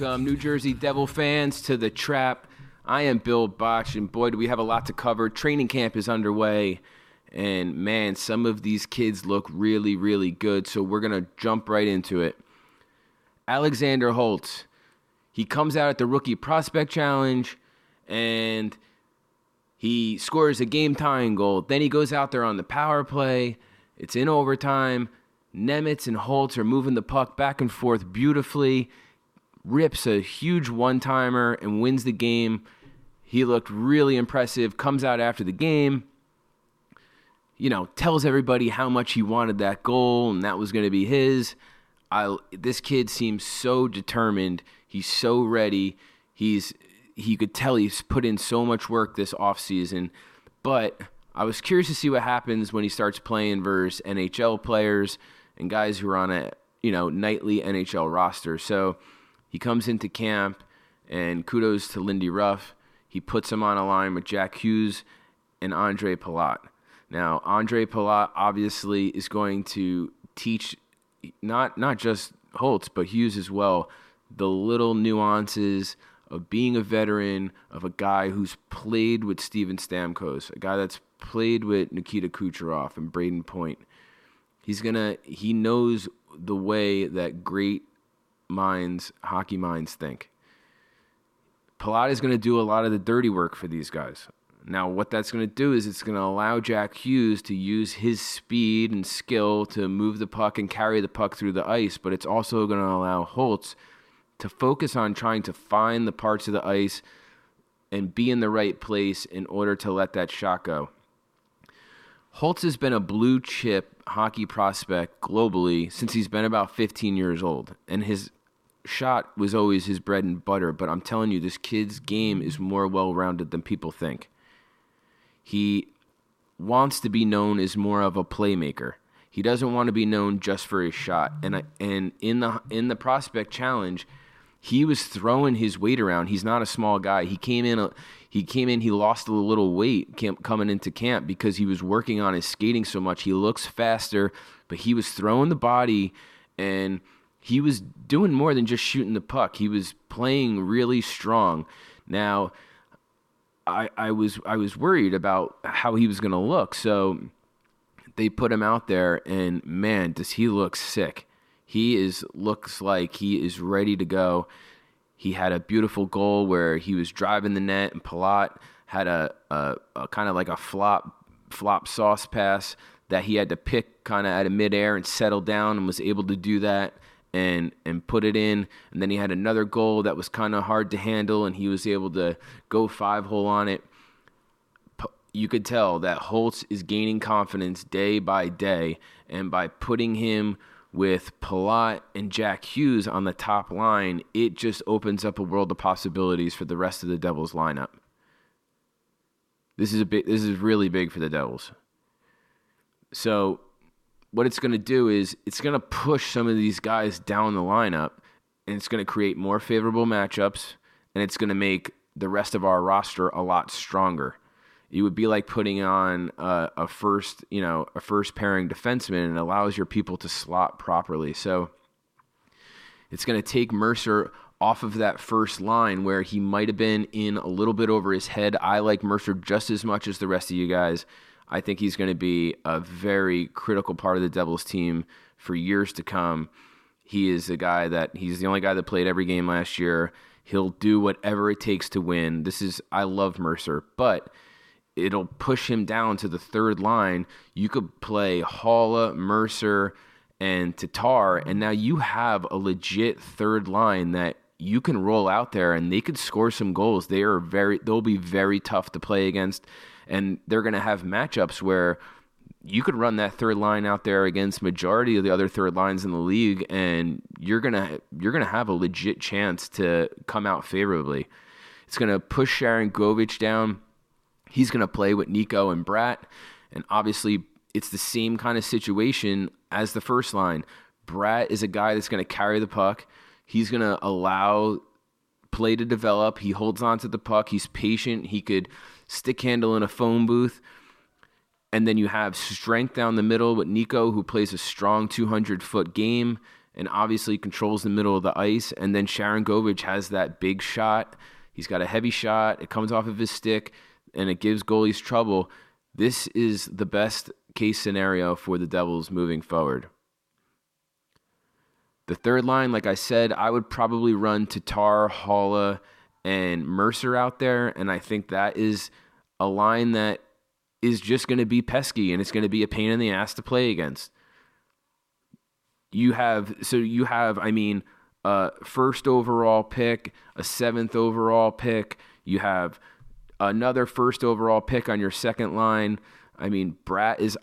Welcome, New Jersey Devil fans, to the trap. I am Bill Botch, and boy, do we have a lot to cover. Training camp is underway, and man, some of these kids look really, really good. So we're going to jump right into it. Alexander Holtz, he comes out at the Rookie Prospect Challenge, and he scores a game tying goal. Then he goes out there on the power play. It's in overtime. Nemec and Holtz are moving the puck back and forth beautifully. Rips a huge one timer and wins the game. He looked really impressive. Comes out after the game, you know, tells everybody how much he wanted that goal and that was going to be his. I this kid seems so determined. He's so ready. He's he could tell he's put in so much work this offseason. But I was curious to see what happens when he starts playing versus NHL players and guys who are on a you know nightly NHL roster. So he comes into camp, and kudos to Lindy Ruff. He puts him on a line with Jack Hughes and Andre Palat. Now Andre Palat obviously is going to teach not not just Holtz but Hughes as well the little nuances of being a veteran, of a guy who's played with Steven Stamkos, a guy that's played with Nikita Kucherov and Brayden Point. He's gonna he knows the way that great minds, hockey minds think. Palat is going to do a lot of the dirty work for these guys. Now, what that's going to do is it's going to allow Jack Hughes to use his speed and skill to move the puck and carry the puck through the ice, but it's also going to allow Holtz to focus on trying to find the parts of the ice and be in the right place in order to let that shot go. Holtz has been a blue chip hockey prospect globally since he's been about 15 years old, and his shot was always his bread and butter. But I'm telling you, this kid's game is more well rounded than people think. He wants to be known as more of a playmaker. He doesn't want to be known just for his shot. And I, and in the in the prospect challenge, he was throwing his weight around. He's not a small guy. He came in a, he came in, he lost a little weight camp, coming into camp because he was working on his skating so much. He looks faster, but he was throwing the body and he was doing more than just shooting the puck. He was playing really strong. Now, I, I was I was worried about how he was going to look. So they put him out there, and man, does he look sick! He is looks like he is ready to go. He had a beautiful goal where he was driving the net, and Palat had a, a, a kind of like a flop flop sauce pass that he had to pick kind of out of midair and settle down, and was able to do that and and put it in. And then he had another goal that was kind of hard to handle, and he was able to go five hole on it. You could tell that Holtz is gaining confidence day by day, and by putting him with Palat and Jack Hughes on the top line, it just opens up a world of possibilities for the rest of the Devils lineup. This is a big this is really big for the Devils. So what it's going to do is it's going to push some of these guys down the lineup and it's going to create more favorable matchups and it's going to make the rest of our roster a lot stronger it would be like putting on a, a, first, you know, a first pairing defenseman and allows your people to slot properly. So it's going to take Mercer off of that first line where he might have been in a little bit over his head. I like Mercer just as much as the rest of you guys. I think he's going to be a very critical part of the Devils team for years to come. He is a guy that he's the only guy that played every game last year. He'll do whatever it takes to win. This is I love Mercer, but it'll push him down to the third line. You could play Haula, Mercer, and Tatar, and now you have a legit third line that you can roll out there and they could score some goals. They are very they'll be very tough to play against and they're going to have matchups where you could run that third line out there against majority of the other third lines in the league and you're going to you're going to have a legit chance to come out favorably. It's going to push Sharangovich down He's going to play with Nico and Bratt. And obviously, it's the same kind of situation as the first line. Bratt is a guy that's going to carry the puck. He's going to allow play to develop. He holds on to the puck. He's patient. He could stick handle in a phone booth. And then you have strength down the middle with Nico, who plays a strong 200 foot game and obviously controls the middle of the ice. And then Sharangovich has that big shot. He's got a heavy shot. It comes off of his stick and it gives goalies trouble. This is the best case scenario for the Devils moving forward. The third line, like I said, I would probably run Tatar, Haula, and Mercer out there. And I think that is a line that is just going to be pesky and it's going to be a pain in the ass to play against. You have, so you have, I mean, a first overall pick, a seventh overall pick. You have another first overall pick on your second line. I mean, Bratt is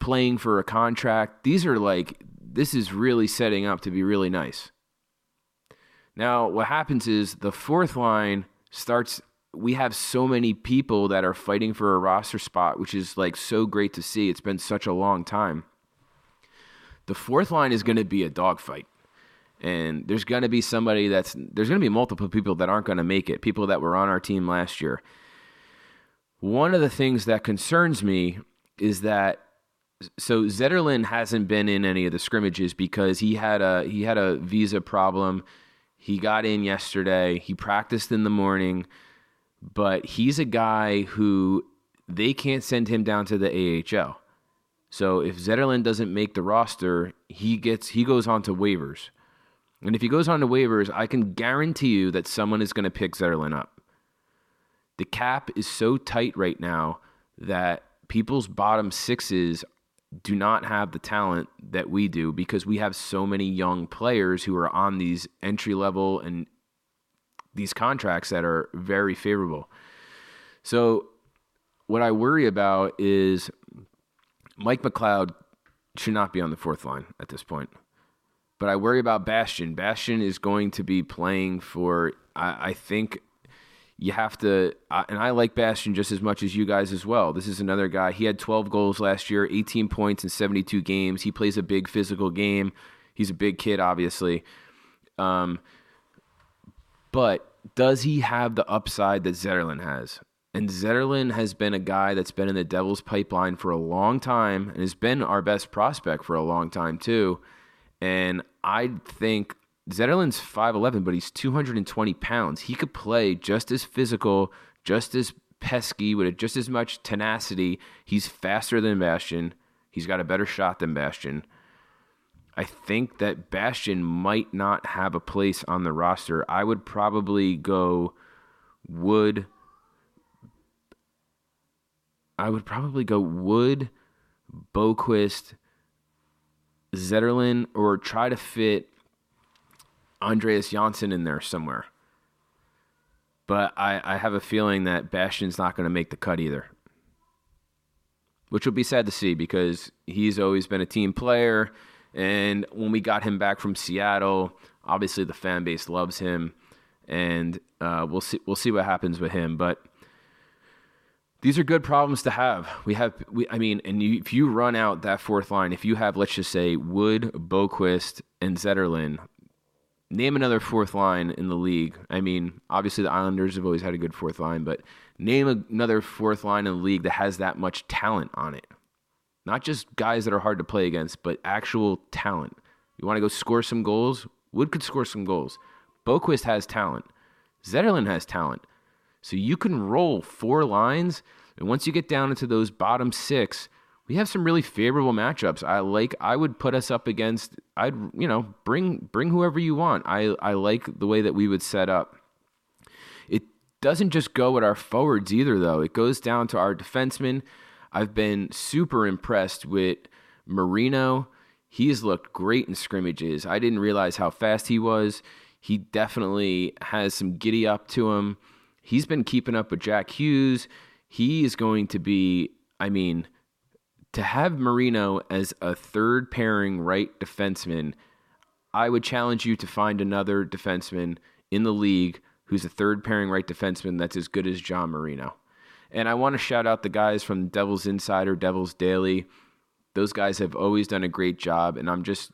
playing for a contract. These are like this is really setting up to be really nice. Now, what happens is the fourth line starts. We have so many people that are fighting for a roster spot, which is like so great to see. It's been such a long time. The fourth line is going to be a dogfight. And there's going to be somebody that's, there's going to be multiple people that aren't going to make it, people that were on our team last year. One of the things that concerns me is that so Zetterlund hasn't been in any of the scrimmages because he had a he had a visa problem. He got in yesterday. He practiced in the morning, but he's a guy who they can't send him down to the AHL. So if Zetterlund doesn't make the roster, he gets he goes on to waivers. And if he goes on to waivers, I can guarantee you that someone is going to pick Zetterlund up. The cap is so tight right now that people's bottom sixes do not have the talent that we do because we have so many young players who are on these entry level and these contracts that are very favorable. So, what I worry about is Mike McLeod should not be on the fourth line at this point. But I worry about Bastian. Bastian is going to be playing for, I, I think, you have to, and I like Bastian just as much as you guys as well. This is another guy. He had 12 goals last year, 18 points in 72 games. He plays a big physical game. He's a big kid, obviously. Um, but does he have the upside that Zetterlund has? And Zetterlund has been a guy that's been in the Devils pipeline for a long time and has been our best prospect for a long time, too. And I think Zetterlund's 5'11, but he's 220 pounds. He could play just as physical, just as pesky, with just as much tenacity. He's faster than Bastian. He's got a better shot than Bastian. I think that Bastian might not have a place on the roster. I would probably go Wood. I would probably go Wood, Boqvist, Zetterlund, or try to fit Andreas Johnsson in there somewhere. But I, I have a feeling that Bastian's not going to make the cut either. Which will be sad to see because he's always been a team player. And when we got him back from Seattle, obviously the fan base loves him. And uh, we'll see we'll see what happens with him. But these are good problems to have. We have, we, I mean, and you, if you run out that fourth line, if you have, let's just say, Wood, Boqvist, and Zetterlund, name another fourth line in the league. I mean, obviously the Islanders have always had a good fourth line, but name another fourth line in the league that has that much talent on it. Not just guys that are hard to play against, but actual talent. You want to go score some goals? Wood could score some goals. Boqvist has talent. Zetterlund has talent. So you can roll four lines, and once you get down into those bottom six, we have some really favorable matchups. I like. I would put us up against. I'd you know bring bring whoever you want. I I like the way that we would set up. It doesn't just go with our forwards either, though. It goes down to our defensemen. I've been super impressed with Marino. He's looked great in scrimmages. I didn't realize how fast he was. He definitely has some giddy up to him. He's been keeping up with Jack Hughes. He is going to be. I mean to have Marino as a third pairing right defenseman, I would challenge you to find another defenseman in the league who's a third pairing right defenseman that's as good as John Marino. And I want to shout out the guys from Devils Insider, Devils Daily. Those guys have always done a great job, and I'm just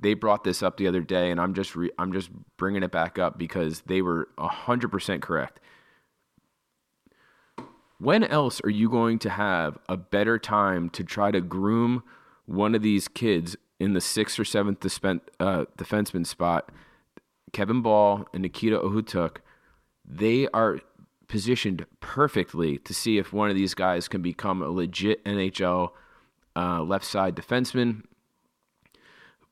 they brought this up the other day, and I'm just re, I'm just bringing it back up because they were hundred percent correct. When else are you going to have a better time to try to groom one of these kids in the sixth or seventh dispen- uh, defenseman spot, Kevin Bahl and Nikita Okhotiuk, they are positioned perfectly to see if one of these guys can become a legit NHL uh, left side defenseman.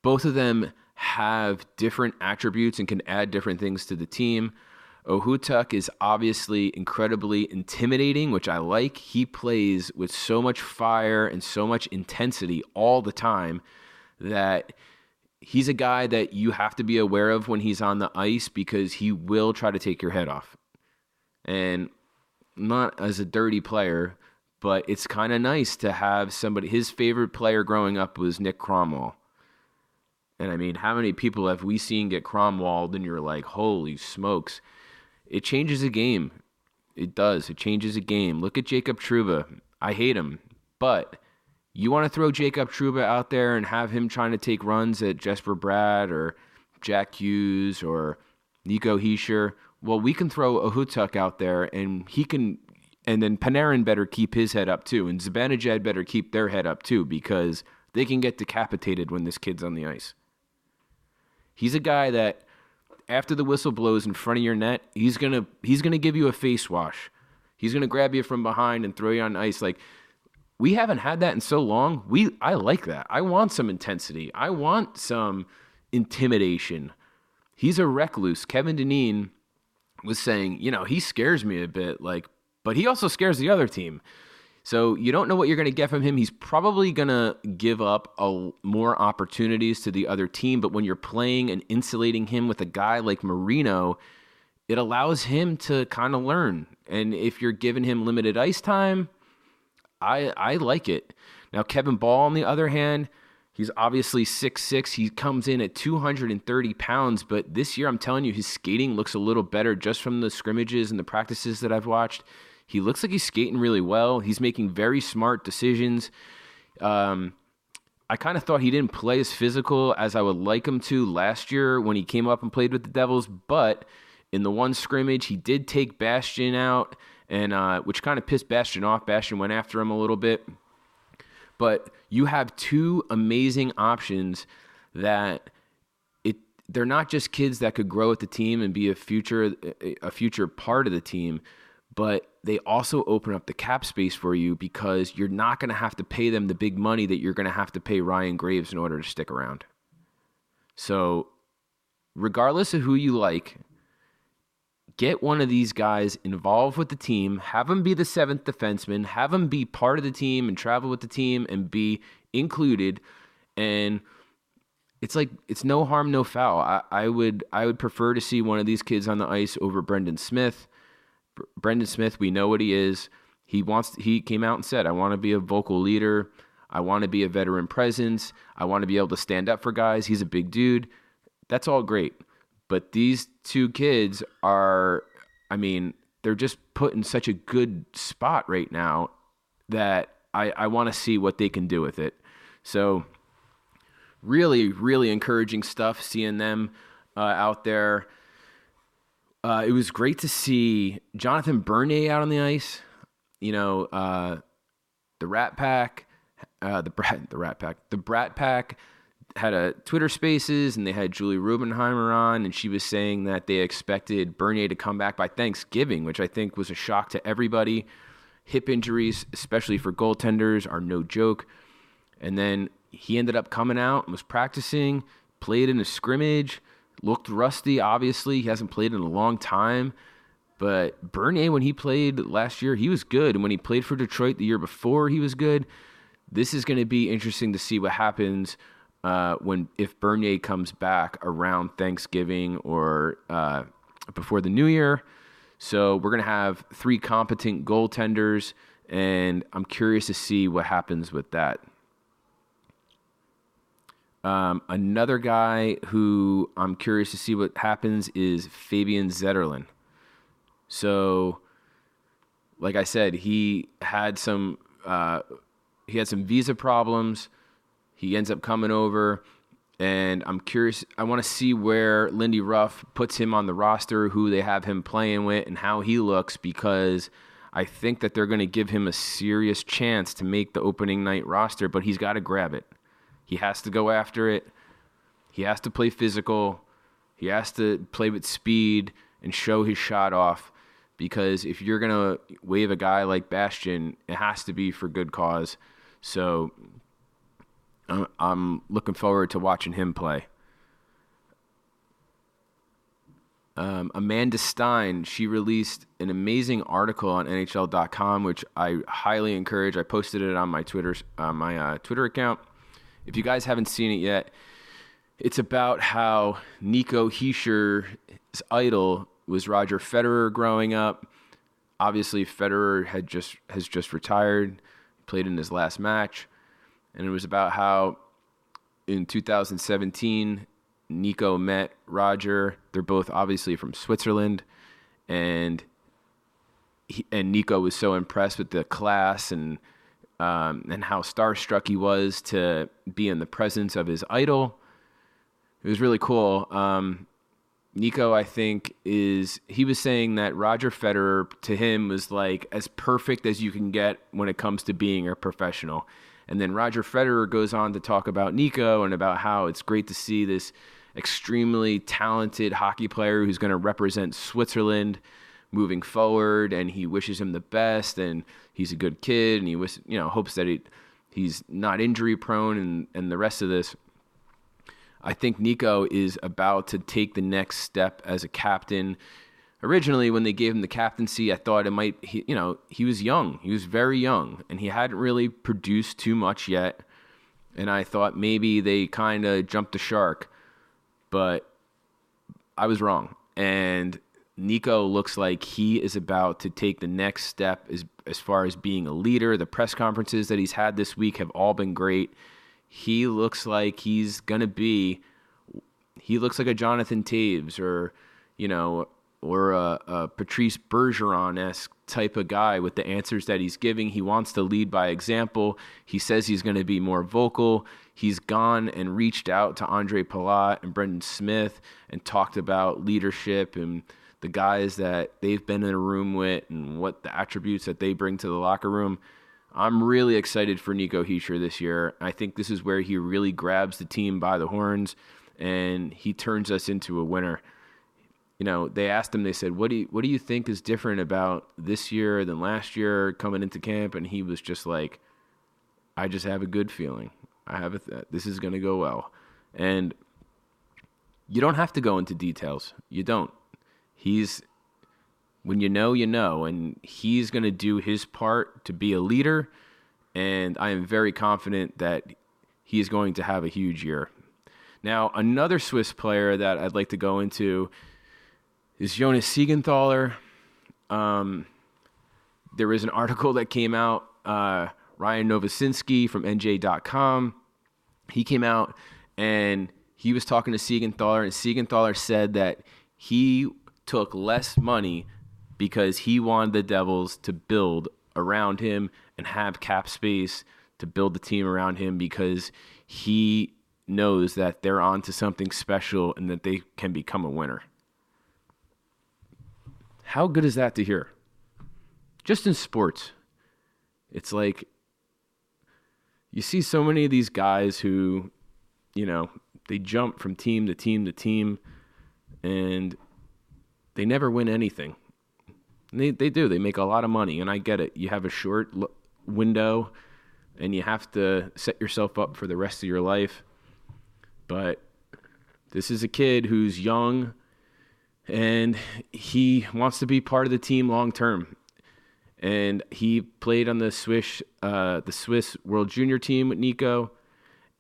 Both of them have different attributes and can add different things to the team. Okhotiuk is obviously incredibly intimidating, which I like. He plays with so much fire and so much intensity all the time that he's a guy that you have to be aware of when he's on the ice because he will try to take your head off. And not as a dirty player, but it's kind of nice to have somebody. His favorite player growing up was Nick Kronwall. And I mean, how many people have we seen get Kronwalled and you're like, holy smokes? It changes the game. It does. It changes the game. Look at Jacob Trouba. I hate him, but you want to throw Jacob Trouba out there and have him trying to take runs at Jesper Bratt or Jack Hughes or Nico Hischier. Well, we can throw Okhotiuk out there and he can, and then Panarin better keep his head up too, and Zibanejad better keep their head up too because they can get decapitated when this kid's on the ice. He's a guy that after the whistle blows in front of your net, he's gonna he's gonna give you a face wash. He's gonna grab you from behind and throw you on ice. Like we haven't had that in so long. We I like that. I want some intensity. I want some intimidation. He's a recluse. Kevin Dineen was saying, you know, he scares me a bit, like, but he also scares the other team. So you don't know what you're going to get from him. He's probably going to give up a, more opportunities to the other team. But when you're playing and insulating him with a guy like Marino, it allows him to kind of learn. And if you're giving him limited ice time, I I like it. Now Kevin Bahl, on the other hand, he's obviously six six. He comes in at 230 pounds, but this year I'm telling you, his skating looks a little better just from the scrimmages and the practices that I've watched. He looks like he's skating really well. He's making very smart decisions. Um, I kind of thought he didn't play as physical as I would like him to last year when he came up and played with the Devils, but in the one scrimmage, he did take Bastian out, and uh, which kind of pissed Bastian off. Bastian went after him a little bit, but you have two amazing options that it they're not just kids that could grow with the team and be a future a future part of the team but they also open up the cap space for you because you're not going to have to pay them the big money that you're going to have to pay Ryan Graves in order to stick around. So, regardless of who you like, get one of these guys involved with the team, have them be the seventh defenseman, have them be part of the team and travel with the team and be included. And it's like it's no harm, no foul. I, I would I would prefer to see one of these kids on the ice over Brendan Smith. Brendan Smith, we know what he is. He wants. He came out and said, "I want to be a vocal leader. I want to be a veteran presence. I want to be able to stand up for guys." He's a big dude. That's all great, but these two kids are. I mean, they're just put in such a good spot right now that I, I want to see what they can do with it. So, really, really encouraging stuff seeing them uh, out there. Uh, it was great to see Jonathan Bernier out on the ice. You know, uh, the Rat Pack, uh, the Brat, the Rat Pack, the Brat Pack had a Twitter Spaces, and they had Julie Robenhymer on, and she was saying that they expected Bernier to come back by Thanksgiving, which I think was a shock to everybody. Hip injuries, especially for goaltenders, are no joke. And then he ended up coming out and was practicing, played in a scrimmage looked rusty. Obviously, he hasn't played in a long time. But Bernier, when he played last year, he was good. And when he played for Detroit the year before, he was good. This is going to be interesting to see what happens uh, when if Bernier comes back around Thanksgiving or uh, before the New Year. So we're going to have three competent goaltenders, and I'm curious to see what happens with that. Um, another guy who I'm curious to see what happens is Fabian Zetterlund. So, like I said, he had some uh, he had some visa problems. He ends up coming over, and I'm curious. I want to see where Lindy Ruff puts him on the roster, who they have him playing with, and how he looks because. I think that they're going to give him a serious chance to make the opening night roster, but he's got to grab it. He has to go after it. He has to play physical. He has to play with speed and show his shot off because if you're going to waive a guy like Bastian, it has to be for good cause. So I'm looking forward to watching him play. Um, Amanda Stein, she released an amazing article on NHL.com, which I highly encourage. I posted it on my Twitter, my uh, Twitter account. If you guys haven't seen it yet, it's about how Nico Hischier's idol was Roger Federer growing up. Obviously, Federer had just has just retired, played in his last match, and it was about how in 2017 Nico met Roger. They're both obviously from Switzerland, and he, and Nico was so impressed with the class and um, and how starstruck he was to be in the presence of his idol. It was really cool. Um, Nico, I think, is he was saying that Roger Federer to him was like as perfect as you can get when it comes to being a professional. And then Roger Federer goes on to talk about Nico and about how it's great to see this extremely talented hockey player who's going to represent Switzerland moving forward and he wishes him the best and he's a good kid and he wish, you know hopes that he he's not injury prone and and the rest of this I think Nico is about to take the next step as a captain. Originally, when they gave him the captaincy, I thought it might, he, you know, he was young. He was very young, and he hadn't really produced too much yet. And I thought maybe they kind of jumped the shark but I was wrong. And Nico looks like he is about to take the next step as as far as being a leader. The press conferences that he's had this week have all been great. He looks like he's gonna be. He looks like a Jonathan Toews or, you know, or a, a Patrice Bergeron esque type of guy with the answers that he's giving. He wants to lead by example. He says he's going to be more vocal. He's gone and reached out to Andre Palat and Brendan Smith and talked about leadership and the guys that they've been in a room with and what the attributes that they bring to the locker room. I'm really excited for Nico Hischier this year. I think this is where he really grabs the team by the horns and he turns us into a winner you know, they asked him, they said, what do you, what do you think is different about this year than last year coming into camp? And he was just like, I just have a good feeling. I have a, th- this is going to go well. And you don't have to go into details. You don't. He's, when you know, you know, and he's going to do his part to be a leader. And I am very confident that he is going to have a huge year. Now, another Swiss player that I'd like to go into is Jonas Siegenthaler. Um, there was an article that came out. Uh, Ryan Novozinsky from NJ.com. He came out and he was talking to Siegenthaler, and Siegenthaler said that he took less money because he wanted the Devils to build around him and have cap space to build the team around him because he knows that they're on to something special and that they can become a winner. How good is that to hear? Just in sports, it's like you see so many of these guys who, you know, they jump from team to team to team and they never win anything. they they do. They make a lot of money and I get it. You have a short window and you have to set yourself up for the rest of your life. But this is a kid who's young and he wants to be part of the team long term. And he played on the Swiss uh, the Swiss World Junior team with Nico,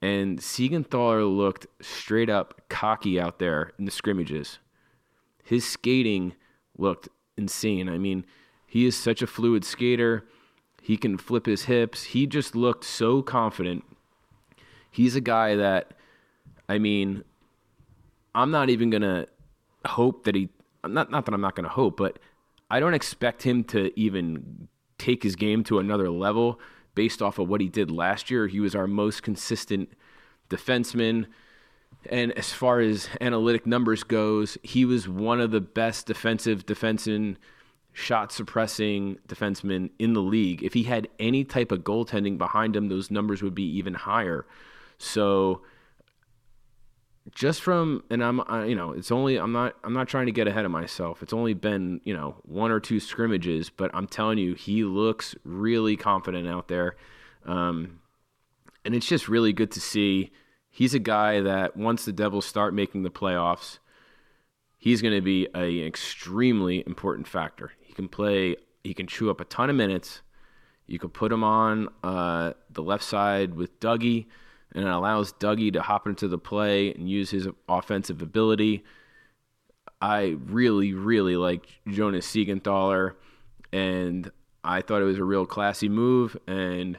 and Siegenthaler looked straight up cocky out there in the scrimmages. His skating looked insane. I mean, he is such a fluid skater. He can flip his hips. He just looked so confident. He's a guy that, I mean, I'm not even going to hope that he not not that I'm not going to hope, but I don't expect him to even take his game to another level based off of what he did last year. He was our most consistent defenseman. And as far as analytic numbers goes, he was one of the best defensive defensemen, shot suppressing defensemen in the league. If he had any type of goaltending behind him, those numbers would be even higher. So just from and I'm I, you know it's only I'm not I'm not trying to get ahead of myself. It's only been you know one or two scrimmages, but I'm telling you he looks really confident out there, um, and it's just really good to see. He's a guy that once the Devils start making the playoffs, he's going to be an extremely important factor. He can play. He can chew up a ton of minutes. You could put him on uh, the left side with Dougie and it allows Dougie to hop into the play and use his offensive ability. I really, really like Jonas Siegenthaler, and I thought it was a real classy move, and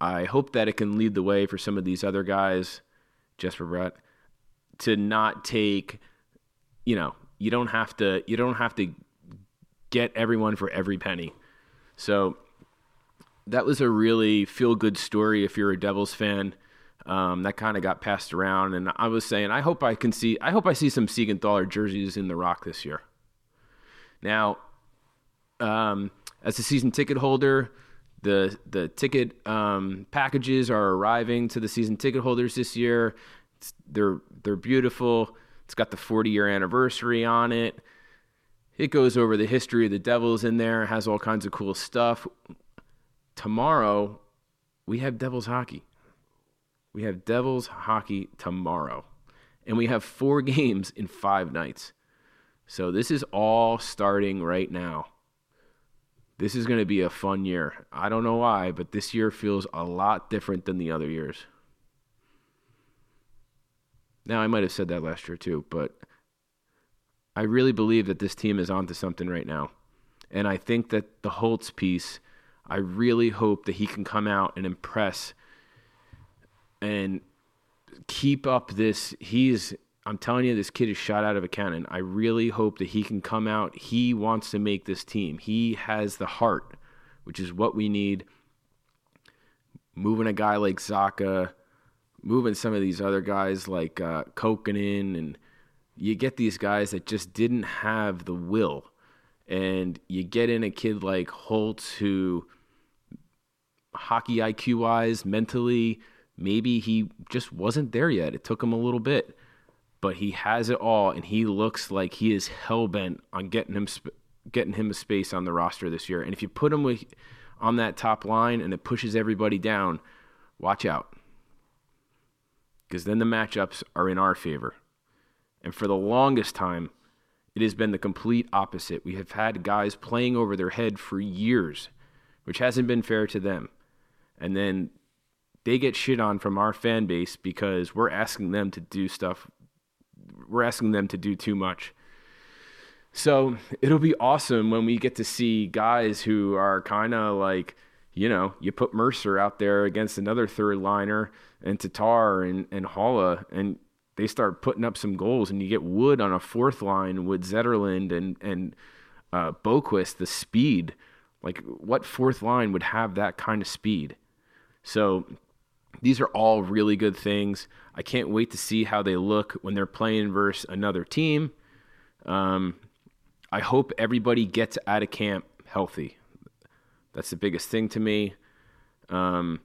I hope that it can lead the way for some of these other guys, Jesper Bratt, to not take, you know, you don't have to, you don't have to get everyone for every penny. So that was a really feel good story if you're a Devils fan. Um, that kind of got passed around, and I was saying, I hope I can see, I hope I see some Siegenthaler jerseys in the Rock this year. Now, um, as a season ticket holder, the the ticket um, packages are arriving to the season ticket holders this year. It's, they're they're beautiful. It's got the 40 year anniversary on it. It goes over the history of the Devils in there. Has all kinds of cool stuff. Tomorrow, we have Devils hockey. We have Devils hockey tomorrow. And we have four games in five nights. So this is all starting right now. This is going to be a fun year. I don't know why, but this year feels a lot different than the other years. Now, I might have said that last year too, but I really believe that this team is onto something right now. And I think that the Holtz piece, I really hope that he can come out and impress and keep up this. He's, I'm telling you, this kid is shot out of a cannon. I really hope that he can come out. He wants to make this team. He has the heart, which is what we need. Moving a guy like Zacha, moving some of these other guys like uh, Kuokkanen, and you get these guys that just didn't have the will. And you get in a kid like Holtz who, hockey IQ wise, mentally, maybe he just wasn't there yet. It took him a little bit, but he has it all, and he looks like he is hell bent on getting him sp- getting him a space on the roster this year. And if you put him with, on that top line and it pushes everybody down, watch out, because then the matchups are in our favor. And for the longest time, it has been the complete opposite. We have had guys playing over their head for years, which hasn't been fair to them. And then they get shit on from our fan base because we're asking them to do stuff. We're asking them to do too much. So it'll be awesome when we get to see guys who are kind of like, you know, you put Mercer out there against another third liner and Tatar and, and Haula, and they start putting up some goals, and you get Wood on a fourth line with Zetterlund and, and uh, Boqvist, the speed. Like, what fourth line would have that kind of speed? So these are all really good things. I can't wait to see how they look when they're playing versus another team. Um, I hope everybody gets out of camp healthy. That's the biggest thing to me. Um,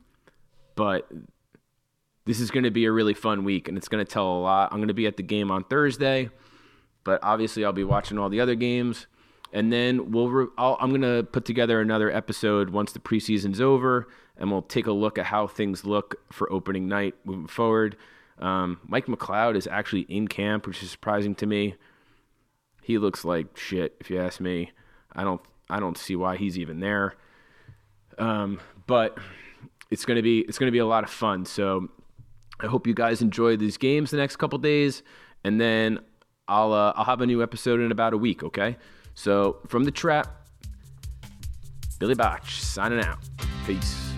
but this is going to be a really fun week, and it's going to tell a lot. I'm going to be at the game on Thursday, but obviously I'll be watching all the other games, and then we'll. Re- i am going to put together another episode once the preseason's over and we'll take a look at how things look for opening night moving forward. Um, Mike McLeod is actually in camp, which is surprising to me. He looks like shit, if you ask me. I don't, I don't see why he's even there. Um, but it's gonna be, it's gonna be a lot of fun. So I hope you guys enjoy these games the next couple days, and then I'll, uh, I'll have a new episode in about a week. Okay. So from the trap, Billy Botch signing out. Peace.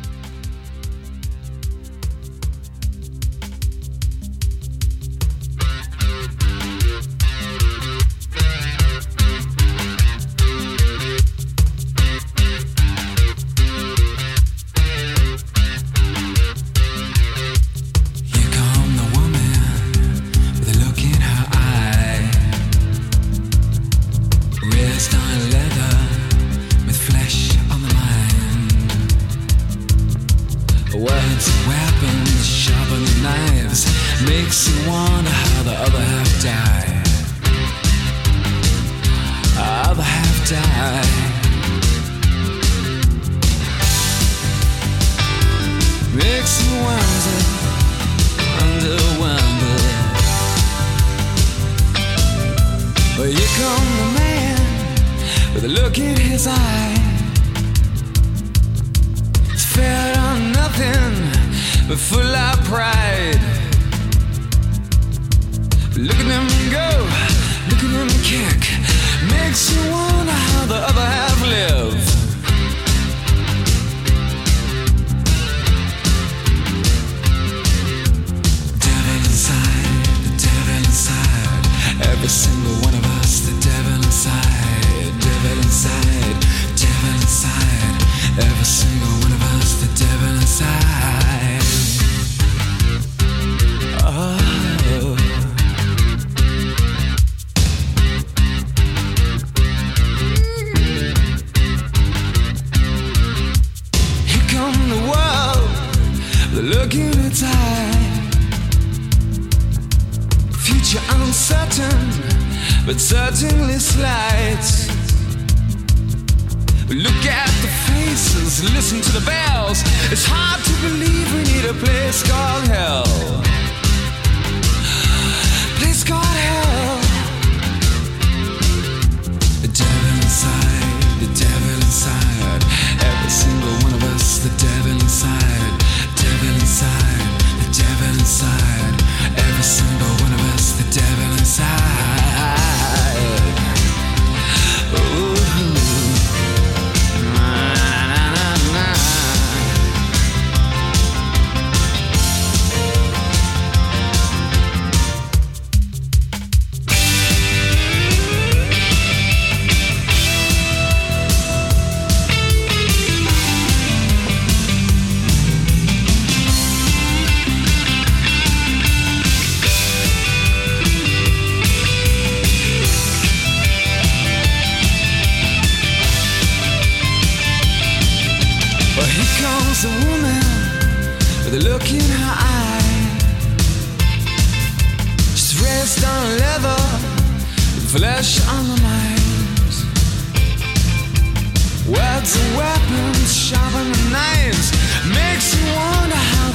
makes you wonder how the other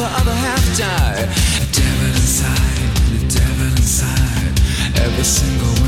the other half die. Devil inside, The devil inside, every single